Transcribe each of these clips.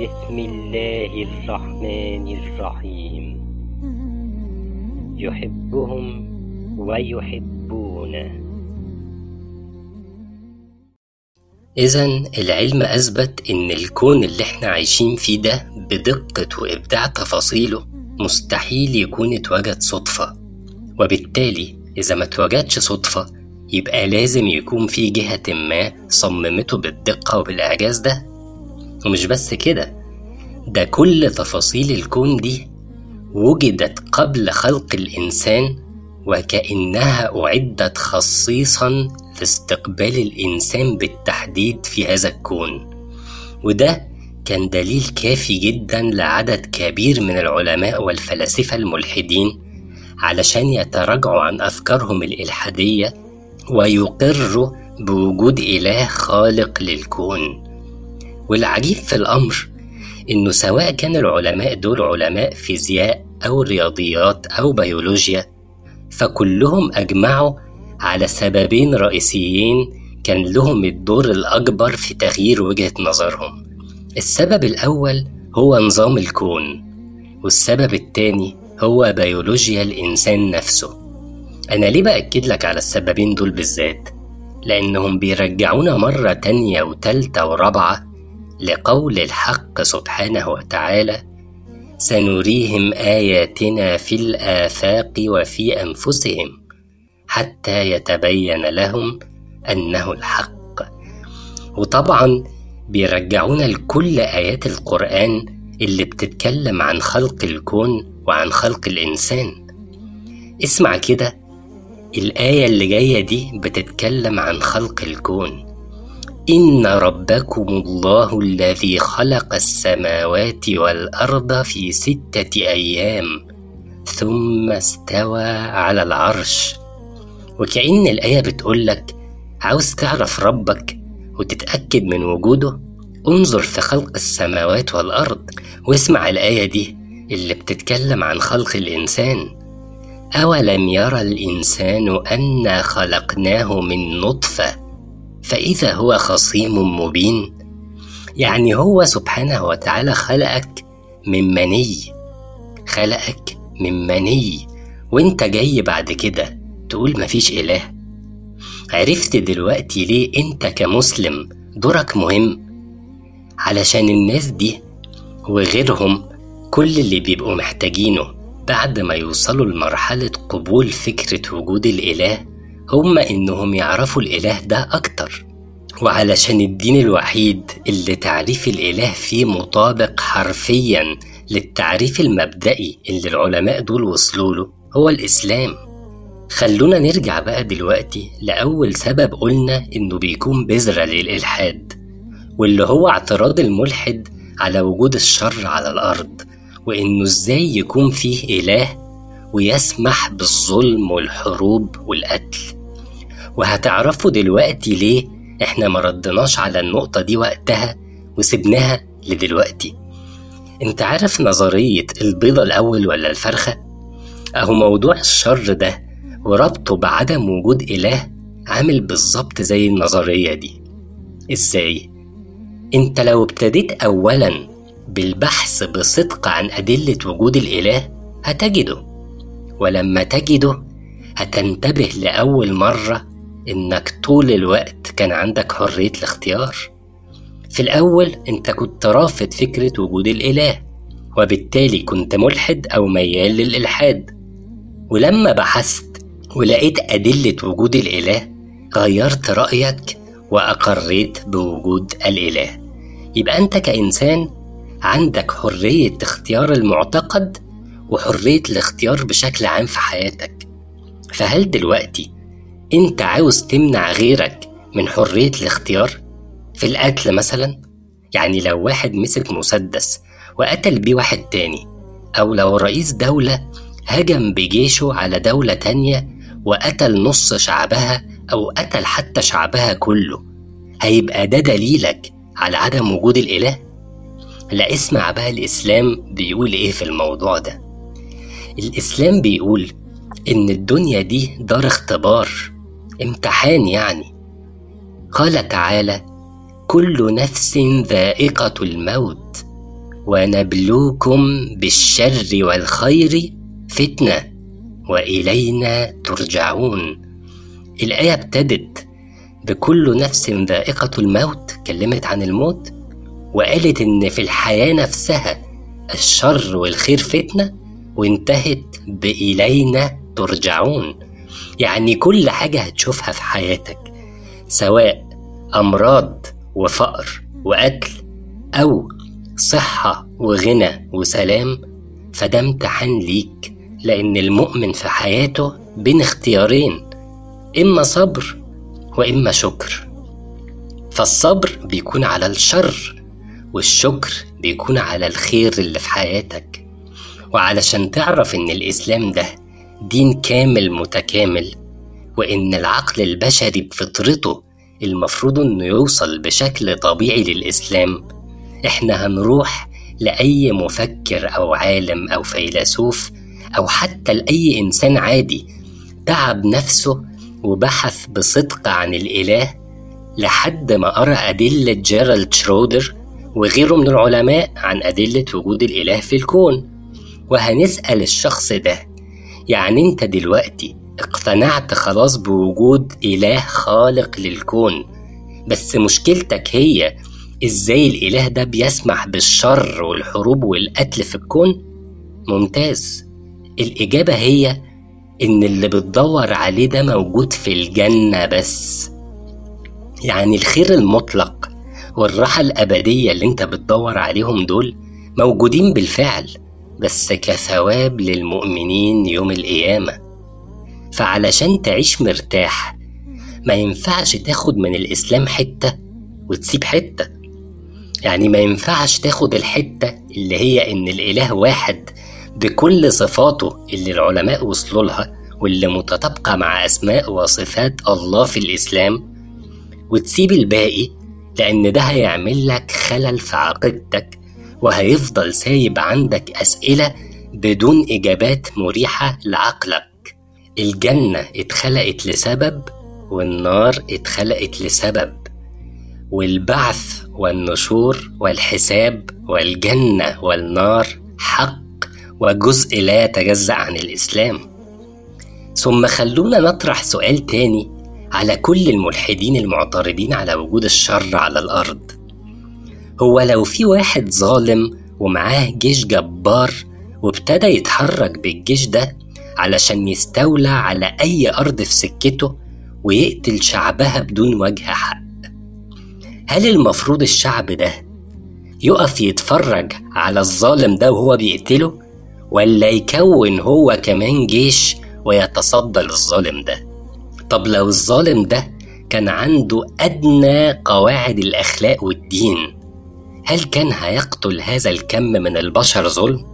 بسم الله الرحمن الرحيم. يحبهم ويحبونه. إذا العلم أثبت إن الكون اللي إحنا عايشين فيه ده بدقة وإبداع تفاصيله مستحيل يكون اتوجد صدفة. وبالتالي إذا ما اتوجدش صدفة يبقى لازم يكون في جهة ما صممته بالدقة وبالإعجاز ده ومش بس كده ده كل تفاصيل الكون دي وجدت قبل خلق الإنسان وكأنها أعدت خصيصا لاستقبال الإنسان بالتحديد في هذا الكون. وده كان دليل كافي جدا لعدد كبير من العلماء والفلاسفة الملحدين علشان يتراجعوا عن أفكارهم الإلحادية ويقروا بوجود إله خالق للكون. والعجيب في الأمر إنه سواء كان العلماء دول علماء فيزياء أو رياضيات أو بيولوجيا فكلهم أجمعوا على سببين رئيسيين كان لهم الدور الأكبر في تغيير وجهة نظرهم السبب الأول هو نظام الكون والسبب التاني هو بيولوجيا الإنسان نفسه أنا ليه بأكد لك على السببين دول بالذات؟ لأنهم بيرجعونا مرة تانية وتالتة ورابعة لقول الحق سبحانه وتعالى سنريهم آياتنا في الآفاق وفي أنفسهم حتى يتبين لهم أنه الحق. وطبعا بيرجعونا لكل آيات القرآن اللي بتتكلم عن خلق الكون وعن خلق الإنسان. اسمع كده الآية اللي جاية دي بتتكلم عن خلق الكون. إن ربكم الله الذي خلق السماوات والأرض في ستة أيام ثم استوى على العرش. وكأن الآية بتقولك عاوز تعرف ربك وتتأكد من وجوده انظر في خلق السماوات والأرض واسمع الآية دي اللي بتتكلم عن خلق الإنسان. أولم يرى الإنسان أنا خلقناه من نطفة؟ فإذا هو خصيم مبين. يعني هو سبحانه وتعالى خلقك من مني. خلقك من مني. وانت جاي بعد كده تقول مفيش إله. عرفت دلوقتي ليه انت كمسلم دورك مهم؟ علشان الناس دي وغيرهم كل اللي بيبقوا محتاجينه بعد ما يوصلوا لمرحلة قبول فكرة وجود الإله. هم إنهم يعرفوا الإله ده أكتر. وعلشان الدين الوحيد اللي تعريف الإله فيه مطابق حرفيا للتعريف المبدئي اللي العلماء دول وصلوا له هو الإسلام. خلونا نرجع بقى دلوقتي لأول سبب قلنا إنه بيكون بذرة للإلحاد واللي هو اعتراض الملحد على وجود الشر على الأرض وإنه إزاي يكون فيه إله ويسمح بالظلم والحروب والقتل. وهتعرفوا دلوقتي ليه إحنا ما ردناش على النقطة دي وقتها وسبناها لدلوقتي أنت عارف نظرية البيضة الأول ولا الفرخة؟ أهو موضوع الشر ده وربطه بعدم وجود إله عامل بالظبط زي النظرية دي إزاي؟ أنت لو ابتديت أولا بالبحث بصدق عن أدلة وجود الإله هتجده ولما تجده هتنتبه لأول مرة إنك طول الوقت كان عندك حرية الاختيار. في الأول أنت كنت رافض فكرة وجود الإله وبالتالي كنت ملحد أو ميال للإلحاد. ولما بحثت ولقيت أدلة وجود الإله غيرت رأيك وأقريت بوجود الإله. يبقى أنت كإنسان عندك حرية اختيار المعتقد وحرية الاختيار بشكل عام في حياتك. فهل دلوقتي انت عاوز تمنع غيرك من حرية الاختيار في القتل مثلا يعني لو واحد مسك مسدس وقتل بيه واحد تاني أو لو رئيس دولة هجم بجيشه على دولة تانية وقتل نص شعبها أو قتل حتى شعبها كله هيبقى ده دليلك على عدم وجود الإله؟ لا اسمع بقى الإسلام بيقول إيه في الموضوع ده الإسلام بيقول إن الدنيا دي دار اختبار امتحان يعني. قال تعالى كل نفس ذائقة الموت ونبلوكم بالشر والخير فتنة وإلينا ترجعون. الآية ابتدت بكل نفس ذائقة الموت كلمت عن الموت وقالت إن في الحياة نفسها الشر والخير فتنة وانتهت بإلينا ترجعون. يعني كل حاجة هتشوفها في حياتك سواء أمراض وفقر وأكل أو صحة وغنى وسلام فده امتحان ليك لأن المؤمن في حياته بين اختيارين إما صبر وإما شكر. فالصبر بيكون على الشر والشكر بيكون على الخير اللي في حياتك. وعلشان تعرف إن الإسلام ده دين كامل متكامل وإن العقل البشري بفطرته المفروض إنه يوصل بشكل طبيعي للإسلام. إحنا هنروح لأي مفكر أو عالم أو فيلسوف أو حتى لأي إنسان عادي تعب نفسه وبحث بصدق عن الإله لحد ما قرأ أدلة جيرالد شرودر وغيره من العلماء عن أدلة وجود الإله في الكون. وهنسأل الشخص ده يعني أنت دلوقتي اقتنعت خلاص بوجود إله خالق للكون بس مشكلتك هي إزاي الإله ده بيسمح بالشر والحروب والقتل في الكون؟ ممتاز. الإجابة هي إن اللي بتدور عليه ده موجود في الجنة بس. يعني الخير المطلق والراحة الأبدية اللي أنت بتدور عليهم دول موجودين بالفعل. بس كثواب للمؤمنين يوم القيامة. فعلشان تعيش مرتاح ما ينفعش تاخد من الإسلام حتة وتسيب حتة. يعني ما ينفعش تاخد الحتة اللي هي إن الإله واحد بكل صفاته اللي العلماء وصلوا لها واللي متطابقة مع أسماء وصفات الله في الإسلام وتسيب الباقي لأن ده هيعمل لك خلل في عقيدتك وهيفضل سايب عندك أسئلة بدون إجابات مريحة لعقلك. الجنة اتخلقت لسبب والنار اتخلقت لسبب. والبعث والنشور والحساب والجنة والنار حق وجزء لا يتجزأ عن الإسلام. ثم خلونا نطرح سؤال تاني على كل الملحدين المعترضين على وجود الشر على الأرض. هو لو في واحد ظالم ومعاه جيش جبار وابتدى يتحرك بالجيش ده علشان يستولى على أي أرض في سكته ويقتل شعبها بدون وجه حق هل المفروض الشعب ده يقف يتفرج على الظالم ده وهو بيقتله ولا يكون هو كمان جيش ويتصدى للظالم ده؟ طب لو الظالم ده كان عنده أدنى قواعد الأخلاق والدين هل كان هيقتل هذا الكم من البشر ظلم؟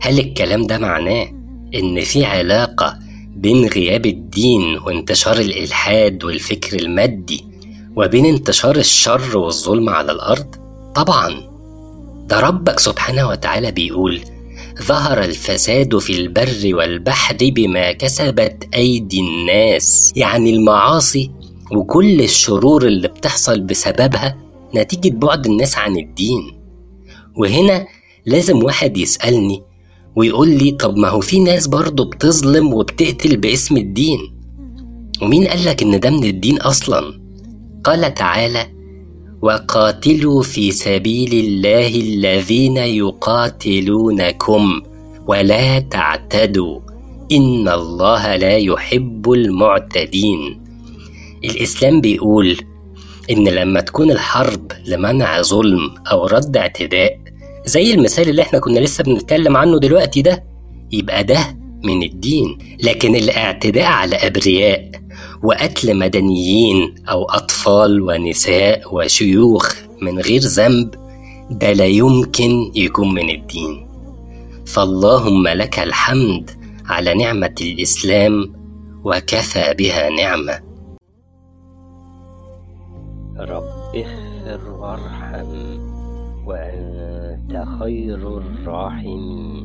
هل الكلام ده معناه إن في علاقة بين غياب الدين وانتشار الإلحاد والفكر المادي وبين انتشار الشر والظلم على الأرض؟ طبعا ده ربك سبحانه وتعالى بيقول ظهر الفساد في البر والبحر بما كسبت أيدي الناس يعني المعاصي وكل الشرور اللي بتحصل بسببها نتيجة بعد الناس عن الدين. وهنا لازم واحد يسألني ويقول لي طب ما هو في ناس برضه بتظلم وبتقتل باسم الدين. ومين قالك إن ده من الدين أصلا؟ قال تعالى وقاتلوا في سبيل الله الذين يقاتلونكم ولا تعتدوا. إن الله لا يحب المعتدين. الإسلام بيقول إن لما تكون الحرب لمنع ظلم أو رد اعتداء زي المثال اللي إحنا كنا لسه بنتكلم عنه دلوقتي ده يبقى ده من الدين. لكن الاعتداء على أبرياء وقتل مدنيين أو أطفال ونساء وشيوخ من غير ذنب ده لا يمكن يكون من الدين. فاللهم لك الحمد على نعمة الإسلام وكفى بها نعمة. رب اغفر وارحم وأنت خير الراحمين.